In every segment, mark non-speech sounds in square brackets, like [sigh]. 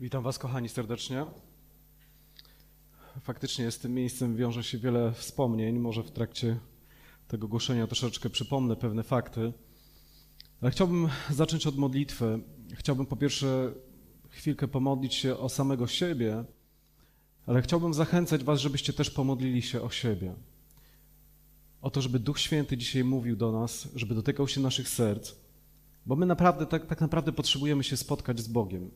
Witam Was, kochani, serdecznie. Faktycznie z tym miejscem wiąże się wiele wspomnień. Może w trakcie tego głoszenia troszeczkę przypomnę pewne fakty. Ale chciałbym zacząć od modlitwy. Chciałbym po pierwsze chwilkę pomodlić się o samego siebie, ale chciałbym zachęcać Was, żebyście też pomodlili się o siebie. O to, żeby Duch Święty dzisiaj mówił do nas, żeby dotykał się naszych serc, bo my naprawdę, tak, tak naprawdę potrzebujemy się spotkać z Bogiem.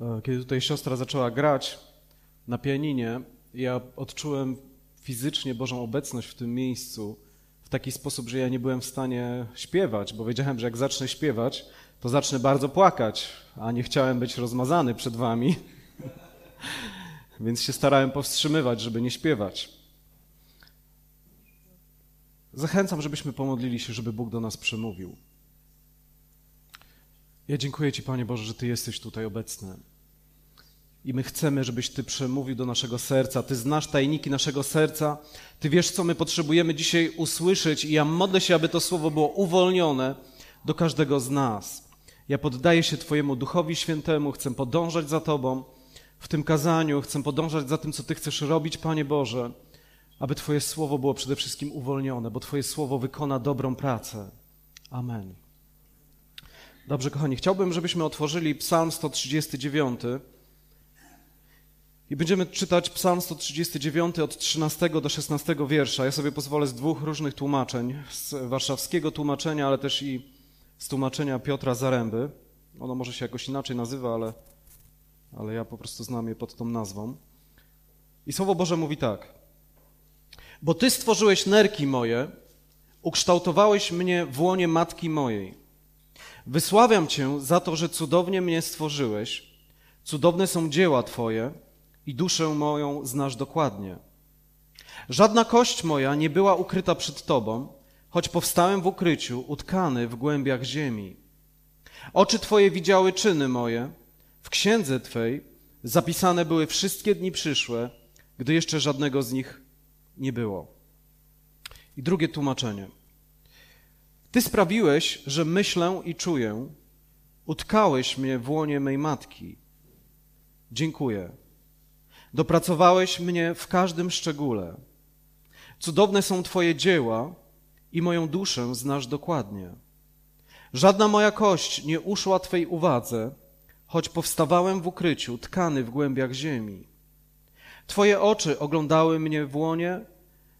E, kiedy tutaj siostra zaczęła grać na pianinie, ja odczułem fizycznie Bożą obecność w tym miejscu w taki sposób, że ja nie byłem w stanie śpiewać, bo wiedziałem, że jak zacznę śpiewać, to zacznę bardzo płakać, a nie chciałem być rozmazany przed wami. [laughs] Więc się starałem powstrzymywać, żeby nie śpiewać. Zachęcam, żebyśmy pomodlili się, żeby Bóg do nas przemówił. Ja dziękuję Ci, Panie Boże, że Ty jesteś tutaj obecny. I my chcemy, żebyś Ty przemówił do naszego serca. Ty znasz tajniki naszego serca. Ty wiesz, co my potrzebujemy dzisiaj usłyszeć, i ja modlę się, aby to słowo było uwolnione do każdego z nas. Ja poddaję się Twojemu Duchowi Świętemu, chcę podążać za Tobą w tym kazaniu, chcę podążać za tym, co Ty chcesz robić, Panie Boże, aby Twoje słowo było przede wszystkim uwolnione, bo Twoje słowo wykona dobrą pracę. Amen. Dobrze, kochani, chciałbym, żebyśmy otworzyli Psalm 139. I będziemy czytać Psalm 139 od 13 do 16 wiersza. Ja sobie pozwolę z dwóch różnych tłumaczeń, z warszawskiego tłumaczenia, ale też i z tłumaczenia Piotra Zaręby. Ono może się jakoś inaczej nazywa, ale, ale ja po prostu znam je pod tą nazwą. I Słowo Boże mówi tak. Bo Ty stworzyłeś nerki moje, ukształtowałeś mnie w łonie matki mojej. Wysławiam Cię za to, że cudownie mnie stworzyłeś. Cudowne są dzieła Twoje i duszę moją znasz dokładnie. Żadna kość moja nie była ukryta przed Tobą, choć powstałem w ukryciu, utkany w głębiach ziemi. Oczy Twoje widziały czyny moje, w księdze Twej zapisane były wszystkie dni przyszłe, gdy jeszcze żadnego z nich nie było. I drugie tłumaczenie. Ty sprawiłeś, że myślę i czuję, utkałeś mnie w łonie mej matki. Dziękuję. Dopracowałeś mnie w każdym szczególe. Cudowne są Twoje dzieła i moją duszę znasz dokładnie. Żadna moja kość nie uszła Twej uwadze, choć powstawałem w ukryciu, tkany w głębiach ziemi. Twoje oczy oglądały mnie w łonie,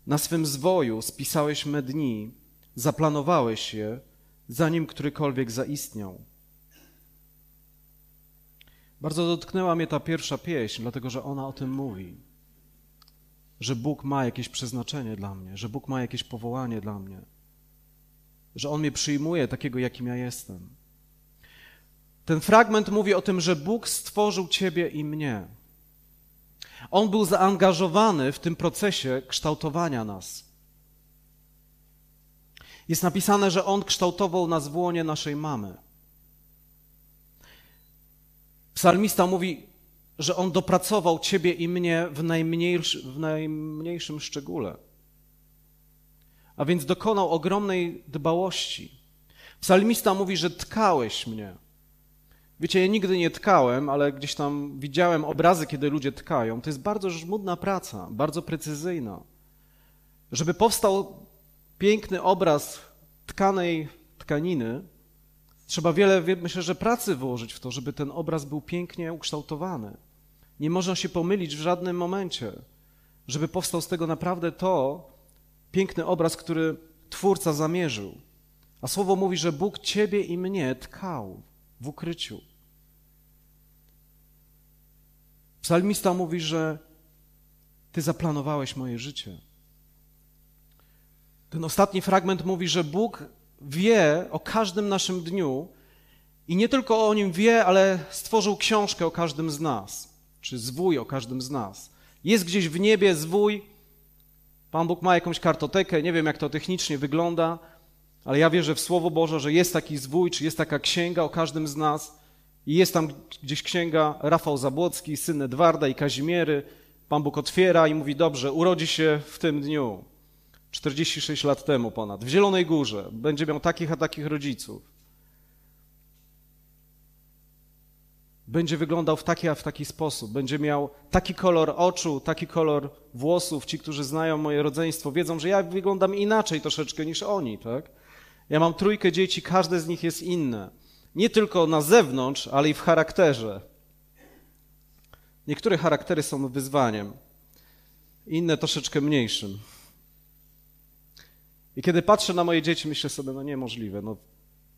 na swym zwoju spisałeś me dni, zaplanowałeś je, zanim którykolwiek zaistniał. Bardzo dotknęła mnie ta pierwsza pieśń, dlatego że ona o tym mówi. Że Bóg ma jakieś przeznaczenie dla mnie, że Bóg ma jakieś powołanie dla mnie, że On mnie przyjmuje takiego, jakim ja jestem. Ten fragment mówi o tym, że Bóg stworzył Ciebie i mnie. On był zaangażowany w tym procesie kształtowania nas. Jest napisane, że On kształtował nas w łonie naszej mamy. Psalmista mówi, że On dopracował Ciebie i mnie w, najmniejszy, w najmniejszym szczególe. A więc dokonał ogromnej dbałości. Psalmista mówi, że tkałeś mnie. Wiecie, ja nigdy nie tkałem, ale gdzieś tam widziałem obrazy, kiedy ludzie tkają. To jest bardzo żmudna praca, bardzo precyzyjna. Żeby powstał piękny obraz tkanej tkaniny, trzeba wiele, myślę, że pracy włożyć w to, żeby ten obraz był pięknie ukształtowany. Nie można się pomylić w żadnym momencie, żeby powstał z tego naprawdę to piękny obraz, który Twórca zamierzył. A słowo mówi, że Bóg ciebie i mnie tkał w ukryciu. Psalmista mówi, że Ty zaplanowałeś moje życie. Ten ostatni fragment mówi, że Bóg wie o każdym naszym dniu i nie tylko o nim wie, ale stworzył książkę o każdym z nas, czy zwój o każdym z nas. Jest gdzieś w niebie zwój, Pan Bóg ma jakąś kartotekę, nie wiem jak to technicznie wygląda, ale ja wierzę w Słowo Boże, że jest taki zwój, czy jest taka księga o każdym z nas i jest tam gdzieś księga Rafał Zabłocki, syn Edwarda i Kazimiery. Pan Bóg otwiera i mówi, dobrze, urodzi się w tym dniu, 46 lat temu ponad, w Zielonej Górze. Będzie miał takich a takich rodziców. będzie wyglądał w taki, a w taki sposób. Będzie miał taki kolor oczu, taki kolor włosów. Ci, którzy znają moje rodzeństwo, wiedzą, że ja wyglądam inaczej troszeczkę niż oni, tak? Ja mam trójkę dzieci, każde z nich jest inne. Nie tylko na zewnątrz, ale i w charakterze. Niektóre charaktery są wyzwaniem, inne troszeczkę mniejszym. I kiedy patrzę na moje dzieci, myślę sobie, no niemożliwe. No,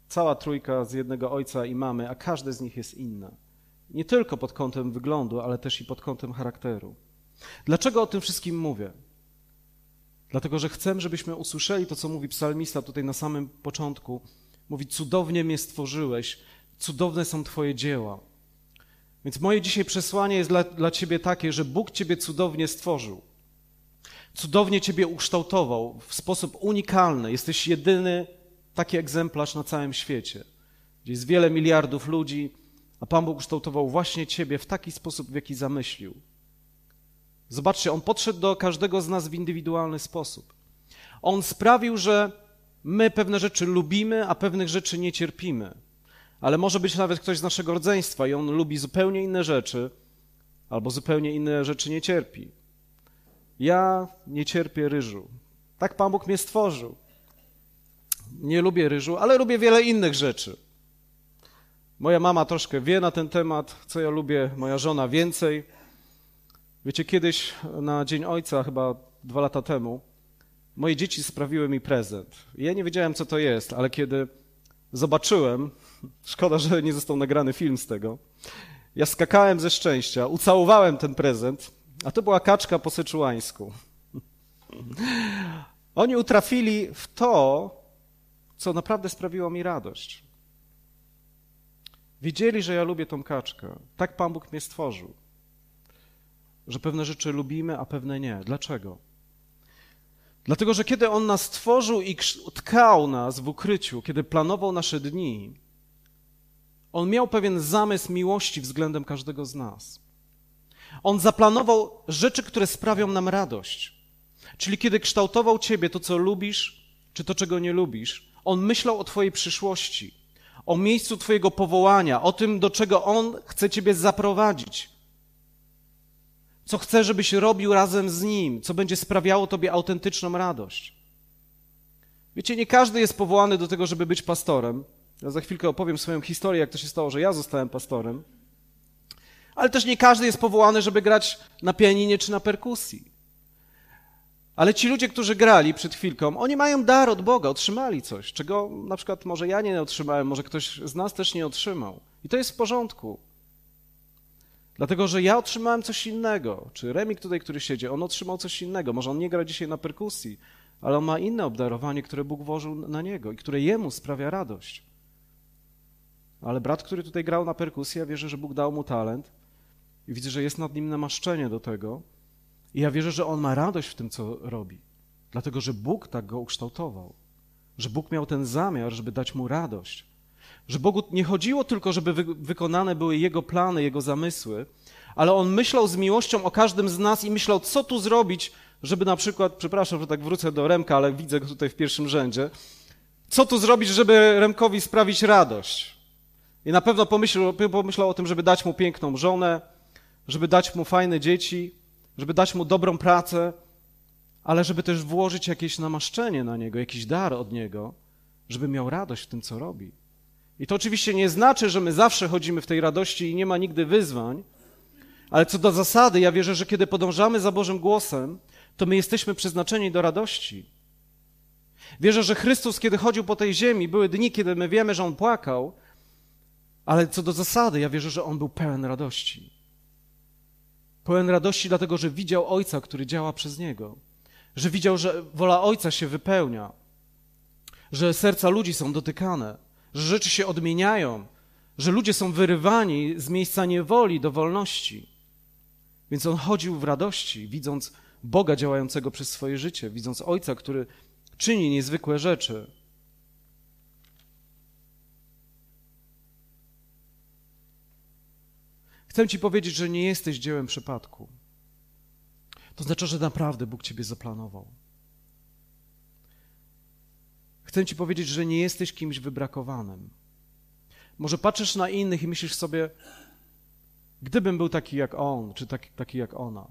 cała trójka z jednego ojca i mamy, a każde z nich jest inne. Nie tylko pod kątem wyglądu, ale też i pod kątem charakteru. Dlaczego o tym wszystkim mówię? Dlatego, że chcę, żebyśmy usłyszeli to, co mówi psalmista tutaj na samym początku. Mówi: Cudownie mnie stworzyłeś, cudowne są Twoje dzieła. Więc moje dzisiaj przesłanie jest dla, dla Ciebie takie, że Bóg Ciebie cudownie stworzył. Cudownie Ciebie ukształtował w sposób unikalny. Jesteś jedyny taki egzemplarz na całym świecie, gdzie jest wiele miliardów ludzi, a Pan Bóg ukształtował właśnie Ciebie w taki sposób, w jaki zamyślił. Zobaczcie, On podszedł do każdego z nas w indywidualny sposób. On sprawił, że my pewne rzeczy lubimy, a pewnych rzeczy nie cierpimy. Ale może być nawet ktoś z naszego rodzeństwa i on lubi zupełnie inne rzeczy, albo zupełnie inne rzeczy nie cierpi. Ja nie cierpię ryżu. Tak Pan Bóg mnie stworzył. Nie lubię ryżu, ale lubię wiele innych rzeczy. Moja mama troszkę wie na ten temat, co ja lubię, moja żona więcej. Wiecie, kiedyś na Dzień Ojca, chyba dwa lata temu, moje dzieci sprawiły mi prezent. Ja nie wiedziałem, co to jest, ale kiedy zobaczyłem, [laughs] szkoda, że nie został nagrany film z tego, ja skakałem ze szczęścia, ucałowałem ten prezent, a to była kaczka po seczułańsku. Oni utrafili w to, co naprawdę sprawiło mi radość. Wiedzieli, że ja lubię tą kaczkę. Tak Pan Bóg mnie stworzył. Że pewne rzeczy lubimy, a pewne nie. Dlaczego? Dlatego, że kiedy On nas stworzył i tkał nas w ukryciu, kiedy planował nasze dni, On miał pewien zamysł miłości względem każdego z nas. On zaplanował rzeczy, które sprawią nam radość. Czyli kiedy kształtował Ciebie, to co lubisz, czy to czego nie lubisz, On myślał o Twojej przyszłości o miejscu Twojego powołania, o tym, do czego On chce Ciebie zaprowadzić. Co chce, żebyś robił razem z Nim, co będzie sprawiało Tobie autentyczną radość. Wiecie, nie każdy jest powołany do tego, żeby być pastorem. Ja za chwilkę opowiem swoją historię, jak to się stało, że ja zostałem pastorem. Ale też nie każdy jest powołany, żeby grać na pianinie czy na perkusji. Ale ci ludzie, którzy grali przed chwilką, oni mają dar od Boga, otrzymali coś, czego na przykład może ja nie otrzymałem, może ktoś z nas też nie otrzymał. I to jest w porządku. Dlatego, że ja otrzymałem coś innego. Czy Remik tutaj, który siedzi, on otrzymał coś innego. Może on nie gra dzisiaj na perkusji, ale on ma inne obdarowanie, które Bóg włożył na niego i które jemu sprawia radość. Ale brat, który tutaj grał na perkusji, ja wierzę, że Bóg dał mu talent i widzę, że jest nad nim namaszczenie do tego, i ja wierzę, że on ma radość w tym, co robi, dlatego że Bóg tak go ukształtował, że Bóg miał ten zamiar, żeby dać mu radość. Że Bogu nie chodziło tylko, żeby wy wykonane były Jego plany, Jego zamysły, ale On myślał z miłością o każdym z nas i myślał, co tu zrobić, żeby na przykład, przepraszam, że tak wrócę do Remka, ale widzę go tutaj w pierwszym rzędzie, co tu zrobić, żeby Remkowi sprawić radość. I na pewno pomyślał, pomyślał o tym, żeby dać mu piękną żonę, żeby dać mu fajne dzieci, żeby dać mu dobrą pracę, ale żeby też włożyć jakieś namaszczenie na niego, jakiś dar od niego, żeby miał radość w tym, co robi. I to oczywiście nie znaczy, że my zawsze chodzimy w tej radości i nie ma nigdy wyzwań, ale co do zasady, ja wierzę, że kiedy podążamy za Bożym głosem, to my jesteśmy przeznaczeni do radości. Wierzę, że Chrystus, kiedy chodził po tej ziemi, były dni, kiedy my wiemy, że On płakał, ale co do zasady, ja wierzę, że On był pełen radości. Pełen radości, dlatego że widział Ojca, który działa przez niego, że widział, że wola Ojca się wypełnia, że serca ludzi są dotykane, że rzeczy się odmieniają, że ludzie są wyrywani z miejsca niewoli do wolności. Więc on chodził w radości, widząc Boga działającego przez swoje życie, widząc Ojca, który czyni niezwykłe rzeczy. Chcę Ci powiedzieć, że nie jesteś dziełem przypadku. To znaczy, że naprawdę Bóg Ciebie zaplanował. Chcę Ci powiedzieć, że nie jesteś kimś wybrakowanym. Może patrzysz na innych i myślisz sobie, Gdybym był taki jak on, czy taki, taki jak ona.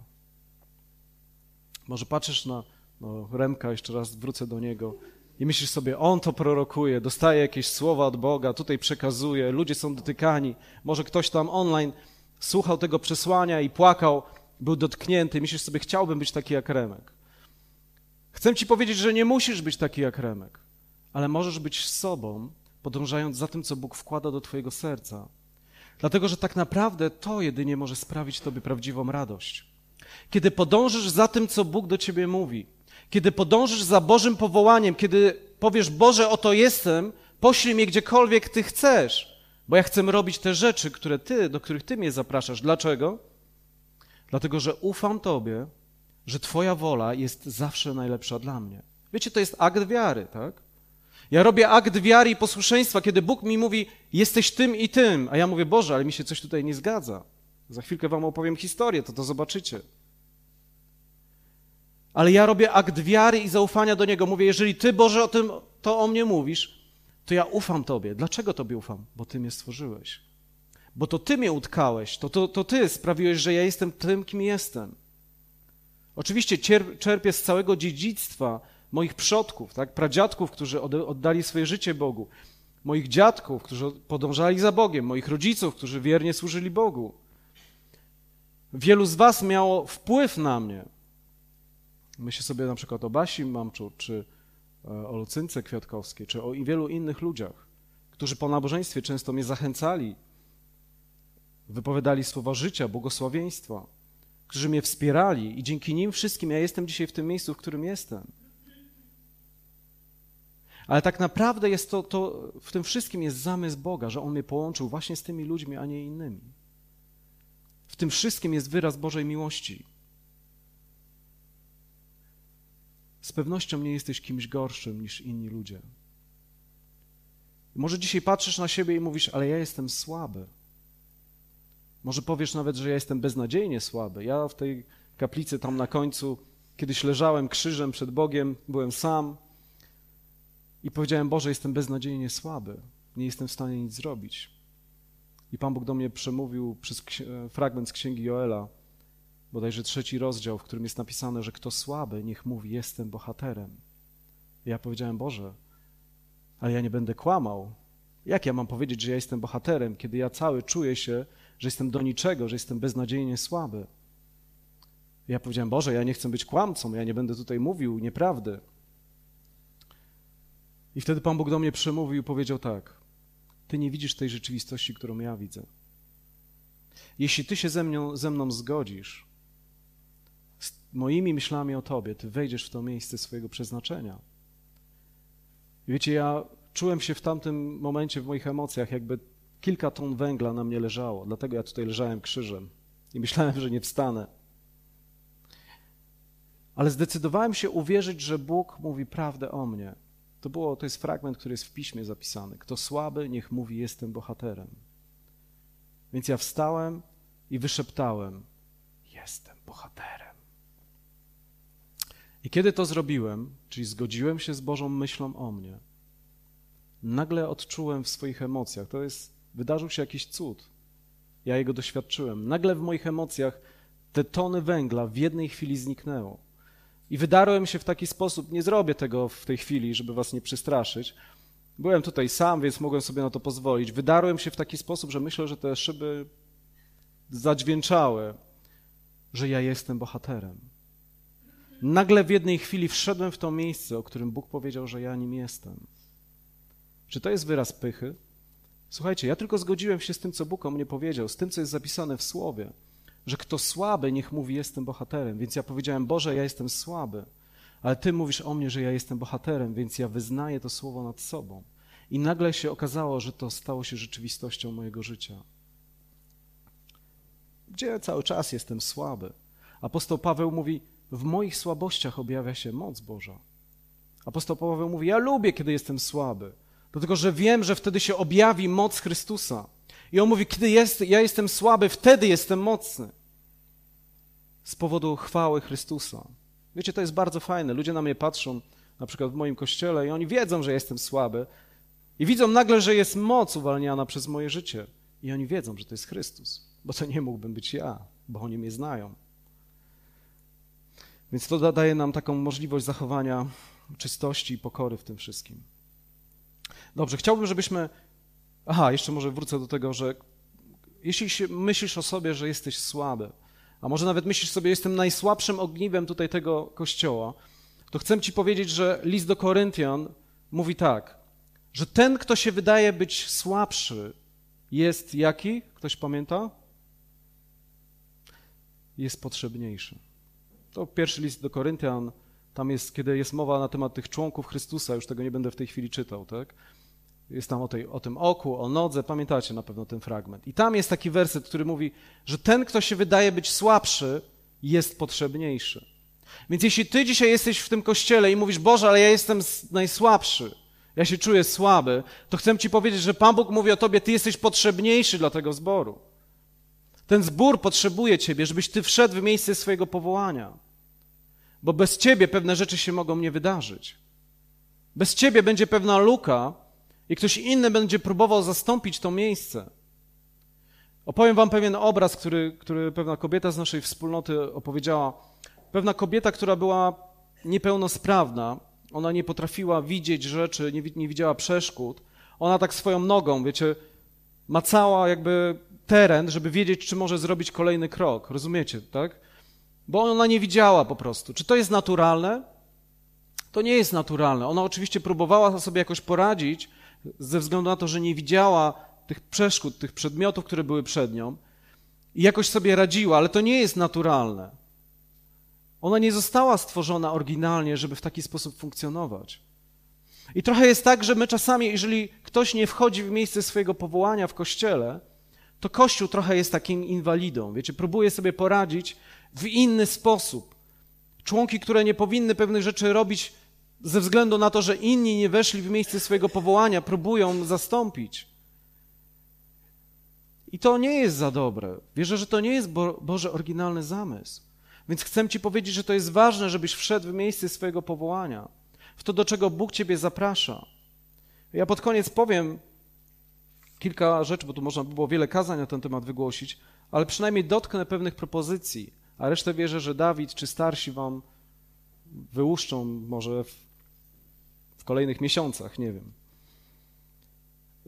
Może patrzysz na no, Remka, jeszcze raz wrócę do niego, i myślisz sobie, on to prorokuje, dostaje jakieś słowa od Boga, tutaj przekazuje, ludzie są dotykani. Może ktoś tam online słuchał tego przesłania i płakał, był dotknięty. Myślisz sobie, chciałbym być taki jak Remek. Chcę ci powiedzieć, że nie musisz być taki jak Remek, ale możesz być sobą, podążając za tym, co Bóg wkłada do twojego serca. Dlatego, że tak naprawdę to jedynie może sprawić tobie prawdziwą radość. Kiedy podążysz za tym, co Bóg do ciebie mówi, kiedy podążysz za Bożym powołaniem, kiedy powiesz, Boże, oto jestem, poślij mnie gdziekolwiek Ty chcesz, bo ja chcę robić te rzeczy, które Ty, do których Ty mnie zapraszasz. Dlaczego? Dlatego, że ufam Tobie, że Twoja wola jest zawsze najlepsza dla mnie. Wiecie, to jest akt wiary, tak? Ja robię akt wiary i posłuszeństwa, kiedy Bóg mi mówi, jesteś tym i tym, a ja mówię, Boże, ale mi się coś tutaj nie zgadza. Za chwilkę wam opowiem historię, to to zobaczycie. Ale ja robię akt wiary i zaufania do Niego. Mówię, jeżeli Ty, Boże, o tym, to o mnie mówisz, to ja ufam Tobie. Dlaczego Tobie ufam? Bo Ty mnie stworzyłeś. Bo to Ty mnie utkałeś, to, to, to Ty sprawiłeś, że ja jestem tym, kim jestem. Oczywiście czerpię z całego dziedzictwa moich przodków, tak? pradziadków, którzy oddali swoje życie Bogu, moich dziadków, którzy podążali za Bogiem, moich rodziców, którzy wiernie służyli Bogu. Wielu z Was miało wpływ na mnie. Myślę sobie na przykład o Basi Mamczu, czy o Lucynce Kwiatkowskiej, czy o wielu innych ludziach, którzy po nabożeństwie często mnie zachęcali, wypowiadali słowa życia, błogosławieństwa, którzy mnie wspierali i dzięki nim wszystkim ja jestem dzisiaj w tym miejscu, w którym jestem. Ale tak naprawdę jest to, to, w tym wszystkim jest zamysł Boga, że On mnie połączył właśnie z tymi ludźmi, a nie innymi. W tym wszystkim jest wyraz Bożej miłości. Z pewnością nie jesteś kimś gorszym niż inni ludzie. Może dzisiaj patrzysz na siebie i mówisz, ale ja jestem słaby. Może powiesz nawet, że ja jestem beznadziejnie słaby. Ja w tej kaplicy tam na końcu kiedyś leżałem krzyżem przed Bogiem, byłem sam i powiedziałem: Boże, jestem beznadziejnie słaby, nie jestem w stanie nic zrobić. I Pan Bóg do mnie przemówił przez fragment z księgi Joela bodajże trzeci rozdział, w którym jest napisane, że kto słaby, niech mówi, jestem bohaterem. ja powiedziałem, Boże, ale ja nie będę kłamał. Jak ja mam powiedzieć, że ja jestem bohaterem, kiedy ja cały czuję się, że jestem do niczego, że jestem beznadziejnie słaby? ja powiedziałem, Boże, ja nie chcę być kłamcą, ja nie będę tutaj mówił nieprawdy. I wtedy Pan Bóg do mnie przemówił i powiedział tak: Ty nie widzisz tej rzeczywistości, którą ja widzę. Jeśli ty się ze mną, ze mną zgodzisz, moimi myślami o Tobie, Ty wejdziesz w to miejsce swojego przeznaczenia. Wiecie, ja czułem się w tamtym momencie w moich emocjach, jakby kilka ton węgla na mnie leżało, dlatego ja tutaj leżałem krzyżem i myślałem, że nie wstanę. Ale zdecydowałem się uwierzyć, że Bóg mówi prawdę o mnie. To, było, to jest fragment, który jest w piśmie zapisany. Kto słaby, niech mówi, jestem bohaterem. Więc ja wstałem i wyszeptałem: Jestem bohaterem. I kiedy to zrobiłem, czyli zgodziłem się z Bożą myślą o mnie, nagle odczułem w swoich emocjach, to jest, wydarzył się jakiś cud. Ja jego doświadczyłem. Nagle w moich emocjach te tony węgla w jednej chwili zniknęło. I wydarłem się w taki sposób, nie zrobię tego w tej chwili, żeby was nie przestraszyć. Byłem tutaj sam, więc mogłem sobie na to pozwolić. Wydarłem się w taki sposób, że myślę, że te szyby zadźwięczały, że ja jestem bohaterem. Nagle w jednej chwili wszedłem w to miejsce, o którym Bóg powiedział, że ja nim jestem. Czy to jest wyraz pychy? Słuchajcie, ja tylko zgodziłem się z tym, co Bóg o mnie powiedział, z tym, co jest zapisane w Słowie, że kto słaby, niech mówi, jestem bohaterem. Więc ja powiedziałem, Boże, ja jestem słaby, ale Ty mówisz o mnie, że ja jestem bohaterem, więc ja wyznaję to słowo nad sobą. I nagle się okazało, że to stało się rzeczywistością mojego życia. Gdzie cały czas jestem słaby. Apostoł Paweł mówi, w moich słabościach objawia się moc Boża. Apostoł Paweł mówi: Ja lubię, kiedy jestem słaby, dlatego że wiem, że wtedy się objawi moc Chrystusa. I on mówi: Kiedy jest, ja jestem słaby, wtedy jestem mocny. Z powodu chwały Chrystusa. Wiecie, to jest bardzo fajne. Ludzie na mnie patrzą, na przykład w moim kościele, i oni wiedzą, że jestem słaby, i widzą nagle, że jest moc uwalniana przez moje życie. I oni wiedzą, że to jest Chrystus, bo to nie mógłbym być ja, bo oni mnie znają. Więc to daje nam taką możliwość zachowania czystości i pokory w tym wszystkim. Dobrze, chciałbym, żebyśmy. Aha, jeszcze może wrócę do tego, że jeśli myślisz o sobie, że jesteś słaby, a może nawet myślisz sobie, jestem najsłabszym ogniwem tutaj tego kościoła, to chcę ci powiedzieć, że list do Koryntian mówi tak, że ten, kto się wydaje być słabszy, jest jaki? Ktoś pamięta? Jest potrzebniejszy. To pierwszy list do Koryntian, tam jest, kiedy jest mowa na temat tych członków Chrystusa, już tego nie będę w tej chwili czytał, tak? Jest tam o, tej, o tym oku, o nodze, pamiętacie na pewno ten fragment. I tam jest taki werset, który mówi, że ten, kto się wydaje być słabszy, jest potrzebniejszy. Więc jeśli ty dzisiaj jesteś w tym kościele i mówisz, Boże, ale ja jestem najsłabszy, ja się czuję słaby, to chcę ci powiedzieć, że Pan Bóg mówi o tobie, ty jesteś potrzebniejszy dla tego zboru. Ten zbór potrzebuje ciebie, żebyś ty wszedł w miejsce swojego powołania. Bo bez ciebie pewne rzeczy się mogą nie wydarzyć. Bez ciebie będzie pewna luka i ktoś inny będzie próbował zastąpić to miejsce. Opowiem wam pewien obraz, który, który pewna kobieta z naszej wspólnoty opowiedziała. Pewna kobieta, która była niepełnosprawna, ona nie potrafiła widzieć rzeczy, nie, nie widziała przeszkód. Ona tak swoją nogą, wiecie, macała jakby teren, żeby wiedzieć, czy może zrobić kolejny krok. Rozumiecie, tak? Bo ona nie widziała po prostu. Czy to jest naturalne? To nie jest naturalne. Ona oczywiście próbowała sobie jakoś poradzić, ze względu na to, że nie widziała tych przeszkód, tych przedmiotów, które były przed nią i jakoś sobie radziła, ale to nie jest naturalne. Ona nie została stworzona oryginalnie, żeby w taki sposób funkcjonować. I trochę jest tak, że my czasami, jeżeli ktoś nie wchodzi w miejsce swojego powołania w kościele, to Kościół trochę jest takim inwalidą. Wiecie, próbuje sobie poradzić w inny sposób. Członki, które nie powinny pewnych rzeczy robić ze względu na to, że inni nie weszli w miejsce swojego powołania, próbują zastąpić. I to nie jest za dobre. Wierzę, że to nie jest Bo Boże oryginalny zamysł. Więc chcę Ci powiedzieć, że to jest ważne, żebyś wszedł w miejsce swojego powołania, w to, do czego Bóg Ciebie zaprasza. Ja pod koniec powiem kilka rzeczy, bo tu można by było wiele kazań na ten temat wygłosić, ale przynajmniej dotknę pewnych propozycji, a resztę wierzę, że Dawid czy starsi Wam wyłuszczą może w, w kolejnych miesiącach, nie wiem.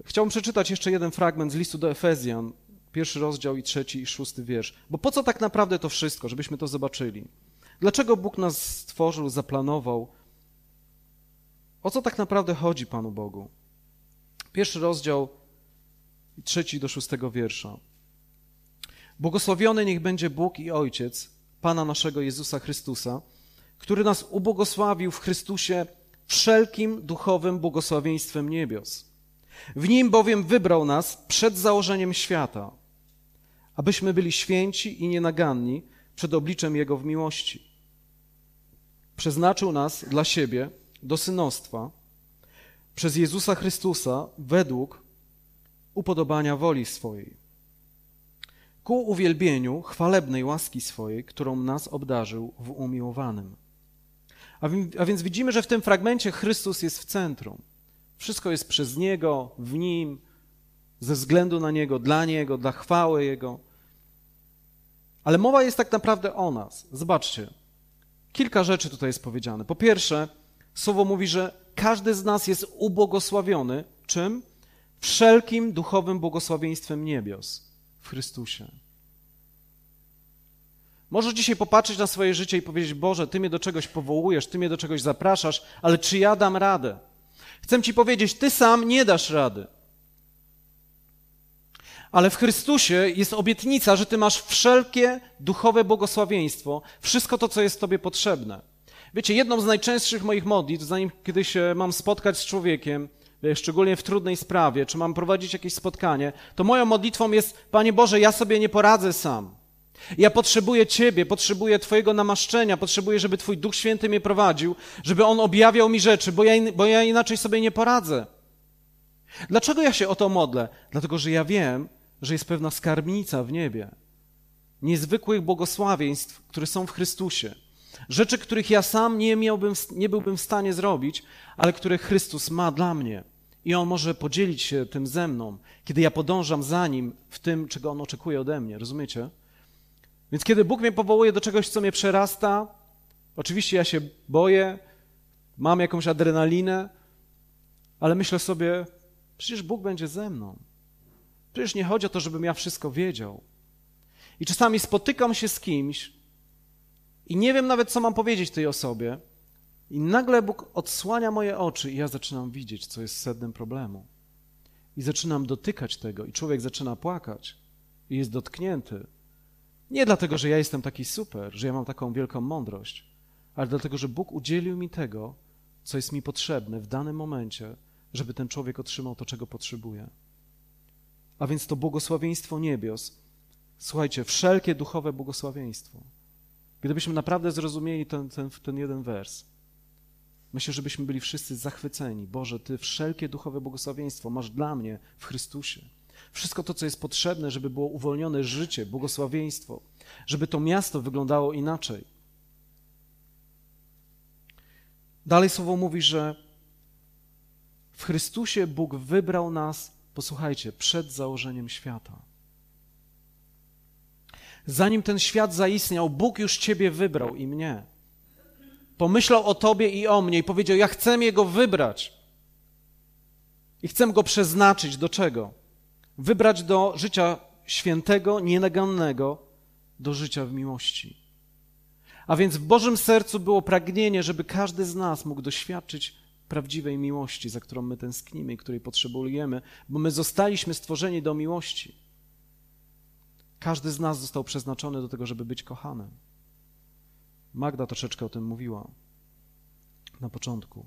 Chciałbym przeczytać jeszcze jeden fragment z listu do Efezjan, pierwszy rozdział i trzeci i szósty wiersz. Bo po co tak naprawdę to wszystko, żebyśmy to zobaczyli? Dlaczego Bóg nas stworzył, zaplanował? O co tak naprawdę chodzi Panu Bogu? Pierwszy rozdział i trzeci do szóstego wiersza. Błogosławiony niech będzie Bóg i Ojciec Pana naszego Jezusa Chrystusa, który nas ubłogosławił w Chrystusie wszelkim duchowym błogosławieństwem niebios. W nim bowiem wybrał nas przed założeniem świata – abyśmy byli święci i nienaganni przed obliczem Jego w miłości. Przeznaczył nas dla siebie do synostwa przez Jezusa Chrystusa według upodobania woli swojej, ku uwielbieniu chwalebnej łaski swojej, którą nas obdarzył w umiłowanym. A, a więc widzimy, że w tym fragmencie Chrystus jest w centrum. Wszystko jest przez Niego, w Nim, ze względu na Niego, dla Niego, dla chwały Jego. Ale mowa jest tak naprawdę o nas. Zobaczcie, kilka rzeczy tutaj jest powiedziane. Po pierwsze, słowo mówi, że każdy z nas jest ubłogosławiony czym? Wszelkim duchowym błogosławieństwem niebios w Chrystusie. Możesz dzisiaj popatrzeć na swoje życie i powiedzieć: Boże, Ty mnie do czegoś powołujesz, Ty mnie do czegoś zapraszasz, ale czy ja dam radę? Chcę Ci powiedzieć: Ty sam nie dasz rady. Ale w Chrystusie jest obietnica, że Ty masz wszelkie duchowe błogosławieństwo, wszystko to, co jest Tobie potrzebne. Wiecie, jedną z najczęstszych moich modlitw, zanim kiedyś się mam spotkać z człowiekiem, szczególnie w trudnej sprawie, czy mam prowadzić jakieś spotkanie, to moją modlitwą jest, Panie Boże, ja sobie nie poradzę sam. Ja potrzebuję Ciebie, potrzebuję Twojego namaszczenia, potrzebuję, żeby Twój Duch Święty mnie prowadził, żeby On objawiał mi rzeczy, bo ja, bo ja inaczej sobie nie poradzę. Dlaczego ja się o to modlę? Dlatego, że ja wiem, że jest pewna skarbnica w niebie, niezwykłych błogosławieństw, które są w Chrystusie. Rzeczy, których ja sam nie, miałbym, nie byłbym w stanie zrobić, ale które Chrystus ma dla mnie. I On może podzielić się tym ze mną, kiedy ja podążam za Nim w tym, czego On oczekuje ode mnie. Rozumiecie? Więc kiedy Bóg mnie powołuje do czegoś, co mnie przerasta, oczywiście ja się boję, mam jakąś adrenalinę, ale myślę sobie, przecież Bóg będzie ze mną. Przecież nie chodzi o to, żebym ja wszystko wiedział. I czasami spotykam się z kimś i nie wiem nawet, co mam powiedzieć tej osobie, i nagle Bóg odsłania moje oczy i ja zaczynam widzieć, co jest sednem problemu. I zaczynam dotykać tego, i człowiek zaczyna płakać, i jest dotknięty. Nie dlatego, że ja jestem taki super, że ja mam taką wielką mądrość, ale dlatego, że Bóg udzielił mi tego, co jest mi potrzebne w danym momencie, żeby ten człowiek otrzymał to, czego potrzebuje. A więc to błogosławieństwo niebios. Słuchajcie, wszelkie duchowe błogosławieństwo. Gdybyśmy naprawdę zrozumieli ten, ten, ten jeden wers, myślę, żebyśmy byli wszyscy zachwyceni. Boże, Ty wszelkie duchowe błogosławieństwo masz dla mnie w Chrystusie. Wszystko to, co jest potrzebne, żeby było uwolnione życie, błogosławieństwo, żeby to miasto wyglądało inaczej. Dalej słowo mówi, że w Chrystusie Bóg wybrał nas, posłuchajcie, przed założeniem świata. Zanim ten świat zaistniał, Bóg już Ciebie wybrał i mnie. Pomyślał o Tobie i o mnie i powiedział: Ja chcę Jego wybrać. I chcę Go przeznaczyć do czego? Wybrać do życia świętego, nienagannego, do życia w miłości. A więc w Bożym sercu było pragnienie, żeby każdy z nas mógł doświadczyć prawdziwej miłości, za którą my tęsknimy i której potrzebujemy, bo my zostaliśmy stworzeni do miłości. Każdy z nas został przeznaczony do tego, żeby być kochanym. Magda troszeczkę o tym mówiła na początku.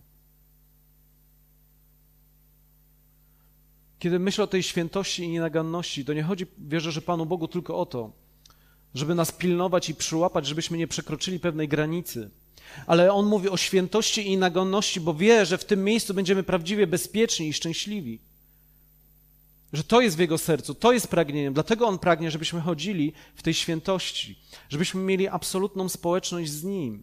Kiedy myślę o tej świętości i nienaganności, to nie chodzi, wierzę, że Panu Bogu tylko o to, żeby nas pilnować i przyłapać, żebyśmy nie przekroczyli pewnej granicy. Ale On mówi o świętości i nagonności, bo wie, że w tym miejscu będziemy prawdziwie bezpieczni i szczęśliwi. Że to jest w Jego sercu, to jest pragnieniem. Dlatego On pragnie, żebyśmy chodzili w tej świętości, żebyśmy mieli absolutną społeczność z Nim.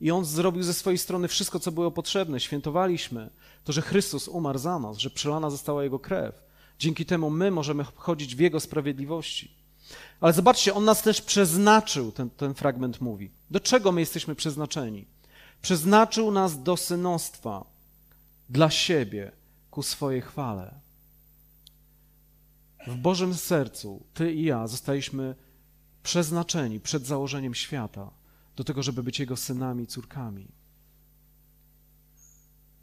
I On zrobił ze swojej strony wszystko, co było potrzebne. Świętowaliśmy to, że Chrystus umarł za nas, że przelana została Jego krew. Dzięki temu my możemy chodzić w Jego sprawiedliwości. Ale zobaczcie, On nas też przeznaczył, ten, ten fragment mówi. Do czego my jesteśmy przeznaczeni? Przeznaczył nas do synostwa dla siebie, ku swojej chwale. W Bożym sercu Ty i ja zostaliśmy przeznaczeni przed założeniem świata do tego, żeby być Jego synami i córkami.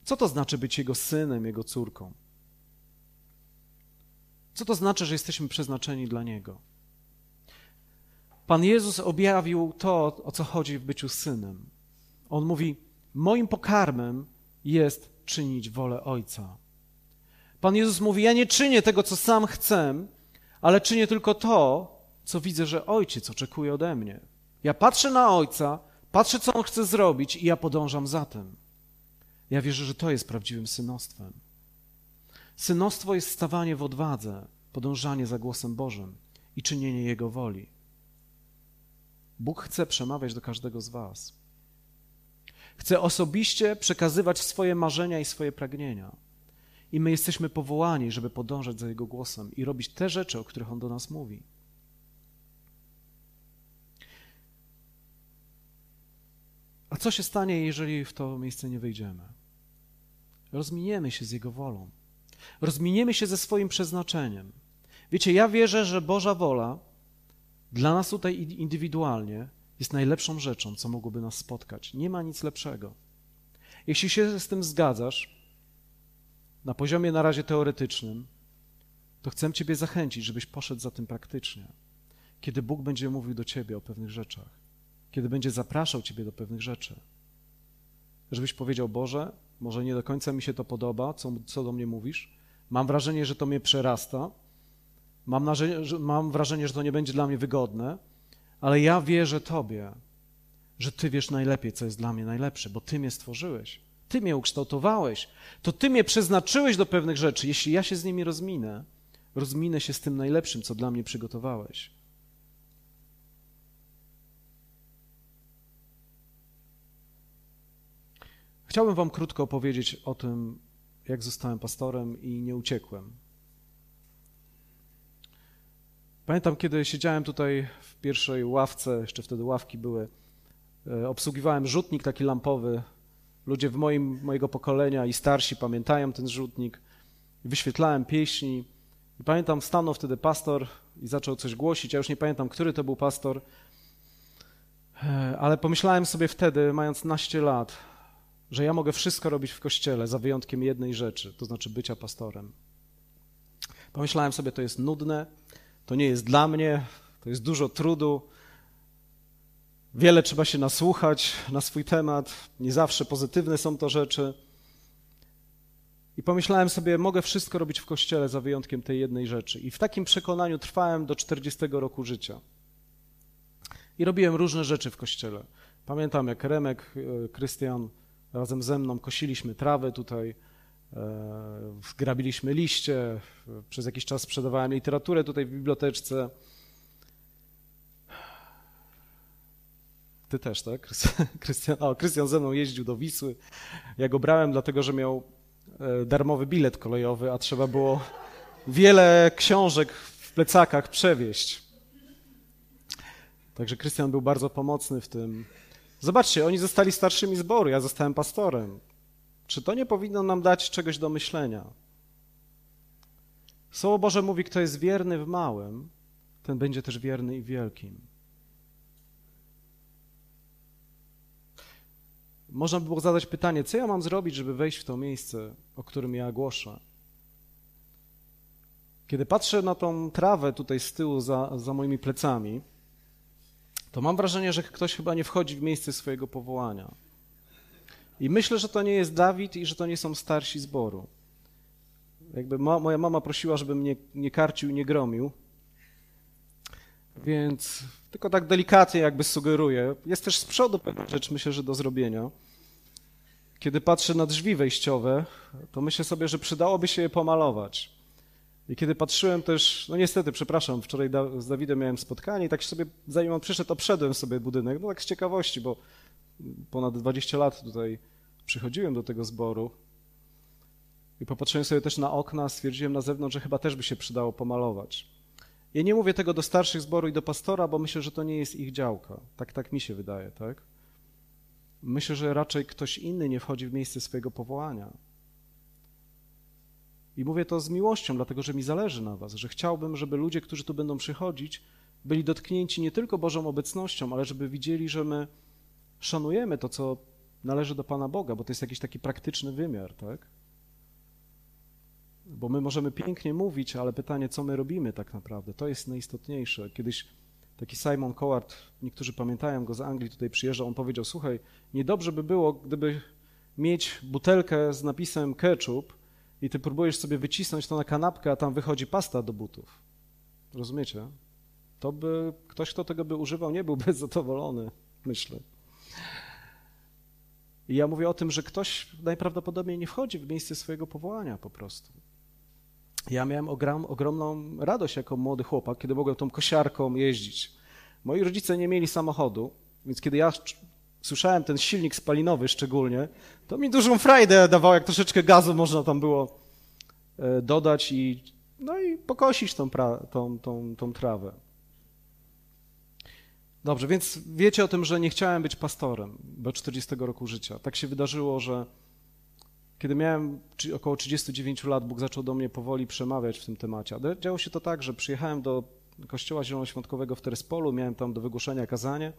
Co to znaczy być Jego synem, Jego córką? Co to znaczy, że jesteśmy przeznaczeni dla Niego? Pan Jezus objawił to, o co chodzi w byciu synem. On mówi: Moim pokarmem jest czynić wolę Ojca. Pan Jezus mówi: Ja nie czynię tego, co sam chcę, ale czynię tylko to, co widzę, że Ojciec oczekuje ode mnie. Ja patrzę na Ojca, patrzę, co On chce zrobić, i ja podążam za tym. Ja wierzę, że to jest prawdziwym synostwem. Synostwo jest stawanie w odwadze, podążanie za głosem Bożym i czynienie Jego woli. Bóg chce przemawiać do każdego z Was. Chce osobiście przekazywać swoje marzenia i swoje pragnienia. I my jesteśmy powołani, żeby podążać za Jego głosem i robić te rzeczy, o których On do nas mówi. A co się stanie, jeżeli w to miejsce nie wejdziemy? Rozminiemy się z Jego wolą. Rozminiemy się ze swoim przeznaczeniem. Wiecie, ja wierzę, że Boża wola dla nas tutaj indywidualnie jest najlepszą rzeczą, co mogłoby nas spotkać. Nie ma nic lepszego. Jeśli się z tym zgadzasz, na poziomie na razie teoretycznym, to chcę Ciebie zachęcić, żebyś poszedł za tym praktycznie. Kiedy Bóg będzie mówił do Ciebie o pewnych rzeczach, kiedy będzie zapraszał Ciebie do pewnych rzeczy, żebyś powiedział: Boże, może nie do końca mi się to podoba, co, co do mnie mówisz. Mam wrażenie, że to mnie przerasta, Mam, że, mam wrażenie, że to nie będzie dla mnie wygodne, ale ja wierzę Tobie, że Ty wiesz najlepiej, co jest dla mnie najlepsze, bo Ty mnie stworzyłeś, Ty mnie ukształtowałeś, to Ty mnie przeznaczyłeś do pewnych rzeczy. Jeśli ja się z nimi rozminę, rozminę się z tym najlepszym, co dla mnie przygotowałeś. Chciałbym Wam krótko opowiedzieć o tym, jak zostałem pastorem i nie uciekłem. Pamiętam, kiedy siedziałem tutaj w pierwszej ławce, jeszcze wtedy ławki były, e, obsługiwałem rzutnik taki lampowy. Ludzie w moim, mojego pokolenia i starsi pamiętają ten rzutnik. Wyświetlałem pieśni. I pamiętam, stanął wtedy pastor i zaczął coś głosić. Ja już nie pamiętam, który to był pastor, e, ale pomyślałem sobie wtedy, mając naście lat, że ja mogę wszystko robić w kościele, za wyjątkiem jednej rzeczy, to znaczy bycia pastorem. Pomyślałem sobie, to jest nudne, to nie jest dla mnie, to jest dużo trudu. Wiele trzeba się nasłuchać na swój temat, nie zawsze pozytywne są to rzeczy. I pomyślałem sobie, mogę wszystko robić w kościele za wyjątkiem tej jednej rzeczy. I w takim przekonaniu trwałem do 40 roku życia. I robiłem różne rzeczy w kościele. Pamiętam, jak Remek, e, Krystian razem ze mną kosiliśmy trawę tutaj, e, grabiliśmy liście, przez jakiś czas sprzedawałem literaturę tutaj w biblioteczce. Ty też, tak? [laughs] Krystian, o, Krystian ze mną jeździł do Wisły. Ja go brałem, dlatego że miał e, darmowy bilet kolejowy, a trzeba było wiele książek w plecakach przewieźć. Także Krystian był bardzo pomocny w tym. Zobaczcie, oni zostali starszymi zboru, ja zostałem pastorem. Czy to nie powinno nam dać czegoś do myślenia? Słowo Boże mówi, kto jest wierny w małym, ten będzie też wierny i w wielkim. Można by było zadać pytanie, co ja mam zrobić, żeby wejść w to miejsce, o którym ja głoszę? Kiedy patrzę na tą trawę tutaj z tyłu za, za moimi plecami, to mam wrażenie, że ktoś chyba nie wchodzi w miejsce swojego powołania. I myślę, że to nie jest Dawid i że to nie są starsi zboru. Jakby ma, moja mama prosiła, żebym nie, nie karcił, nie gromił. Więc tylko tak delikatnie jakby sugeruję. Jest też z przodu pewna rzecz, myślę, że do zrobienia. Kiedy patrzę na drzwi wejściowe, to myślę sobie, że przydałoby się je pomalować. I kiedy patrzyłem też, no niestety, przepraszam, wczoraj z Dawidem miałem spotkanie i tak sobie, zanim on przyszedł, obszedłem sobie budynek, no tak z ciekawości, bo ponad 20 lat tutaj przychodziłem do tego zboru i popatrzyłem sobie też na okna, stwierdziłem na zewnątrz, że chyba też by się przydało pomalować. Ja nie mówię tego do starszych zboru i do pastora, bo myślę, że to nie jest ich działka. Tak, tak mi się wydaje, tak? Myślę, że raczej ktoś inny nie wchodzi w miejsce swojego powołania. I mówię to z miłością, dlatego że mi zależy na Was, że chciałbym, żeby ludzie, którzy tu będą przychodzić, byli dotknięci nie tylko Bożą obecnością, ale żeby widzieli, że my szanujemy to, co należy do Pana Boga, bo to jest jakiś taki praktyczny wymiar, tak? Bo my możemy pięknie mówić, ale pytanie, co my robimy tak naprawdę, to jest najistotniejsze. Kiedyś taki Simon Coward, niektórzy pamiętają go z Anglii, tutaj przyjeżdżał, on powiedział, słuchaj, niedobrze by było, gdyby mieć butelkę z napisem ketchup i ty próbujesz sobie wycisnąć to na kanapkę, a tam wychodzi pasta do butów. Rozumiecie? To by ktoś, kto tego by używał, nie byłby [laughs] zadowolony, myślę. I ja mówię o tym, że ktoś najprawdopodobniej nie wchodzi w miejsce swojego powołania po prostu. Ja miałem ogrom, ogromną radość jako młody chłopak, kiedy mogłem tą kosiarką jeździć. Moi rodzice nie mieli samochodu, więc kiedy ja słyszałem ten silnik spalinowy szczególnie, to mi dużą frajdę dawało, jak troszeczkę gazu można tam było e, dodać i, no i pokosić tą, pra, tą, tą, tą trawę. Dobrze, więc wiecie o tym, że nie chciałem być pastorem do 40 roku życia. Tak się wydarzyło, że kiedy miałem około 39 lat, Bóg zaczął do mnie powoli przemawiać w tym temacie. działo się to tak, że przyjechałem do kościoła zielonoświątkowego w Terespolu, miałem tam do wygłoszenia kazanie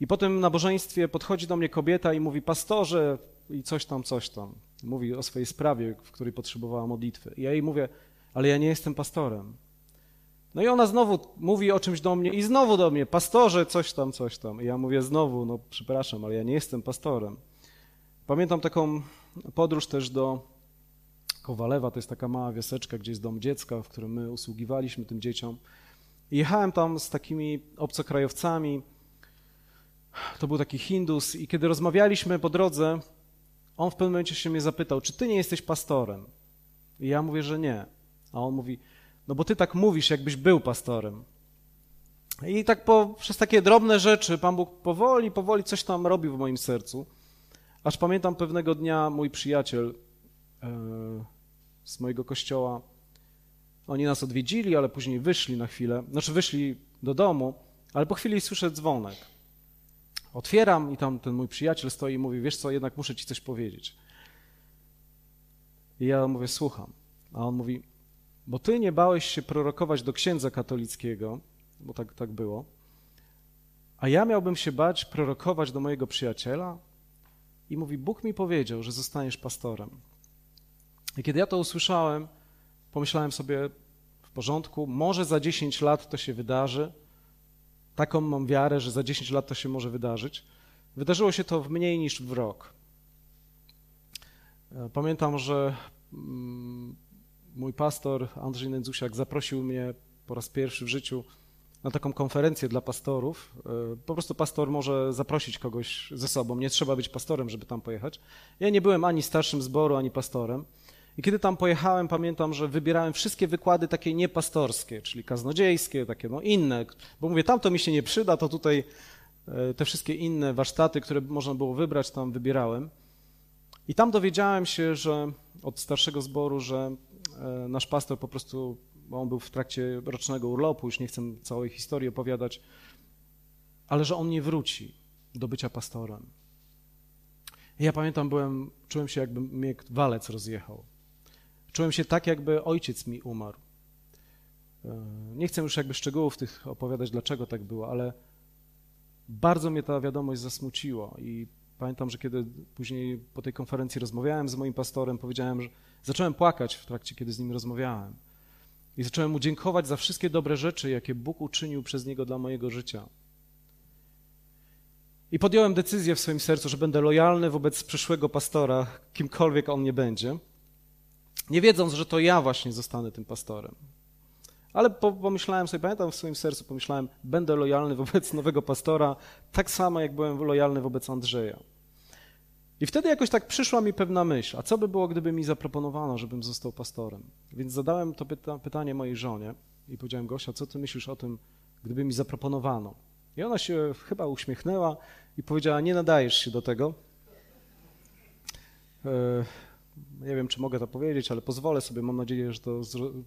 i po tym nabożeństwie podchodzi do mnie kobieta i mówi, pastorze, i coś tam, coś tam. Mówi o swojej sprawie, w której potrzebowała modlitwy. I ja jej mówię, ale ja nie jestem pastorem. No i ona znowu mówi o czymś do mnie i znowu do mnie, pastorze, coś tam, coś tam. I ja mówię znowu, no przepraszam, ale ja nie jestem pastorem. Pamiętam taką podróż też do Kowalewa, to jest taka mała wioseczka, gdzie jest dom dziecka, w którym my usługiwaliśmy tym dzieciom. Jechałem tam z takimi obcokrajowcami, to był taki Hindus i kiedy rozmawialiśmy po drodze, on w pewnym momencie się mnie zapytał, czy ty nie jesteś pastorem? I ja mówię, że nie. A on mówi, no bo ty tak mówisz, jakbyś był pastorem. I tak po, przez takie drobne rzeczy Pan Bóg powoli, powoli coś tam robił w moim sercu. Aż pamiętam pewnego dnia mój przyjaciel z mojego kościoła. Oni nas odwiedzili, ale później wyszli na chwilę, znaczy wyszli do domu, ale po chwili słyszę dzwonek. Otwieram i tam ten mój przyjaciel stoi i mówi, wiesz co, jednak muszę ci coś powiedzieć. I ja mówię, słucham. A on mówi, bo ty nie bałeś się prorokować do księdza katolickiego, bo tak, tak było, a ja miałbym się bać prorokować do mojego przyjaciela? I mówi, Bóg mi powiedział, że zostaniesz pastorem. I kiedy ja to usłyszałem, pomyślałem sobie, w porządku, może za 10 lat to się wydarzy. Taką mam wiarę, że za 10 lat to się może wydarzyć. Wydarzyło się to w mniej niż w rok. E, pamiętam, że mm, mój pastor Andrzej Nędzusiak zaprosił mnie po raz pierwszy w życiu na taką konferencję dla pastorów. E, po prostu pastor może zaprosić kogoś ze sobą. Nie trzeba być pastorem, żeby tam pojechać. Ja nie byłem ani starszym zboru, ani pastorem. I kiedy tam pojechałem, pamiętam, że wybierałem wszystkie wykłady takie niepastorskie, czyli kaznodziejskie, takie no inne, bo mówię, tam to mi się nie przyda, to tutaj e, te wszystkie inne warsztaty, które można było wybrać, tam wybierałem. I tam dowiedziałem się, że od starszego zboru, że e, nasz pastor po prostu, on był w trakcie rocznego urlopu, już nie chcę całej historii opowiadać, ale że on nie wróci do bycia pastorem. Ja pamiętam, byłem, czułem się jakby mnie walec rozjechał. Czułem się tak, jakby ojciec mi umarł. E, nie chcę już jakby szczegółów tych opowiadać, dlaczego tak było, ale bardzo mnie ta wiadomość zasmuciła i pamiętam, że kiedy później po tej konferencji rozmawiałem z moim pastorem, powiedziałem, że zacząłem płakać w trakcie, kiedy z nim rozmawiałem. I zacząłem mu dziękować za wszystkie dobre rzeczy, jakie Bóg uczynił przez niego dla mojego życia. I podjąłem decyzję w swoim sercu, że będę lojalny wobec przyszłego pastora, kimkolwiek on nie będzie nie wiedząc, że to ja właśnie zostanę tym pastorem. Ale pomyślałem sobie, pamiętam w swoim sercu, pomyślałem, będę lojalny wobec nowego pastora, tak samo jak byłem lojalny wobec Andrzeja. I wtedy jakoś tak przyszła mi pewna myśl, a co by było, gdyby mi zaproponowano, żebym został pastorem? Więc zadałem to pyta pytanie mojej żonie i powiedziałem, Gosia, co ty myślisz o tym, gdyby mi zaproponowano? I ona się chyba uśmiechnęła i powiedziała, nie nadajesz się do tego. E, nie wiem, czy mogę to powiedzieć, ale pozwolę sobie, mam nadzieję, że to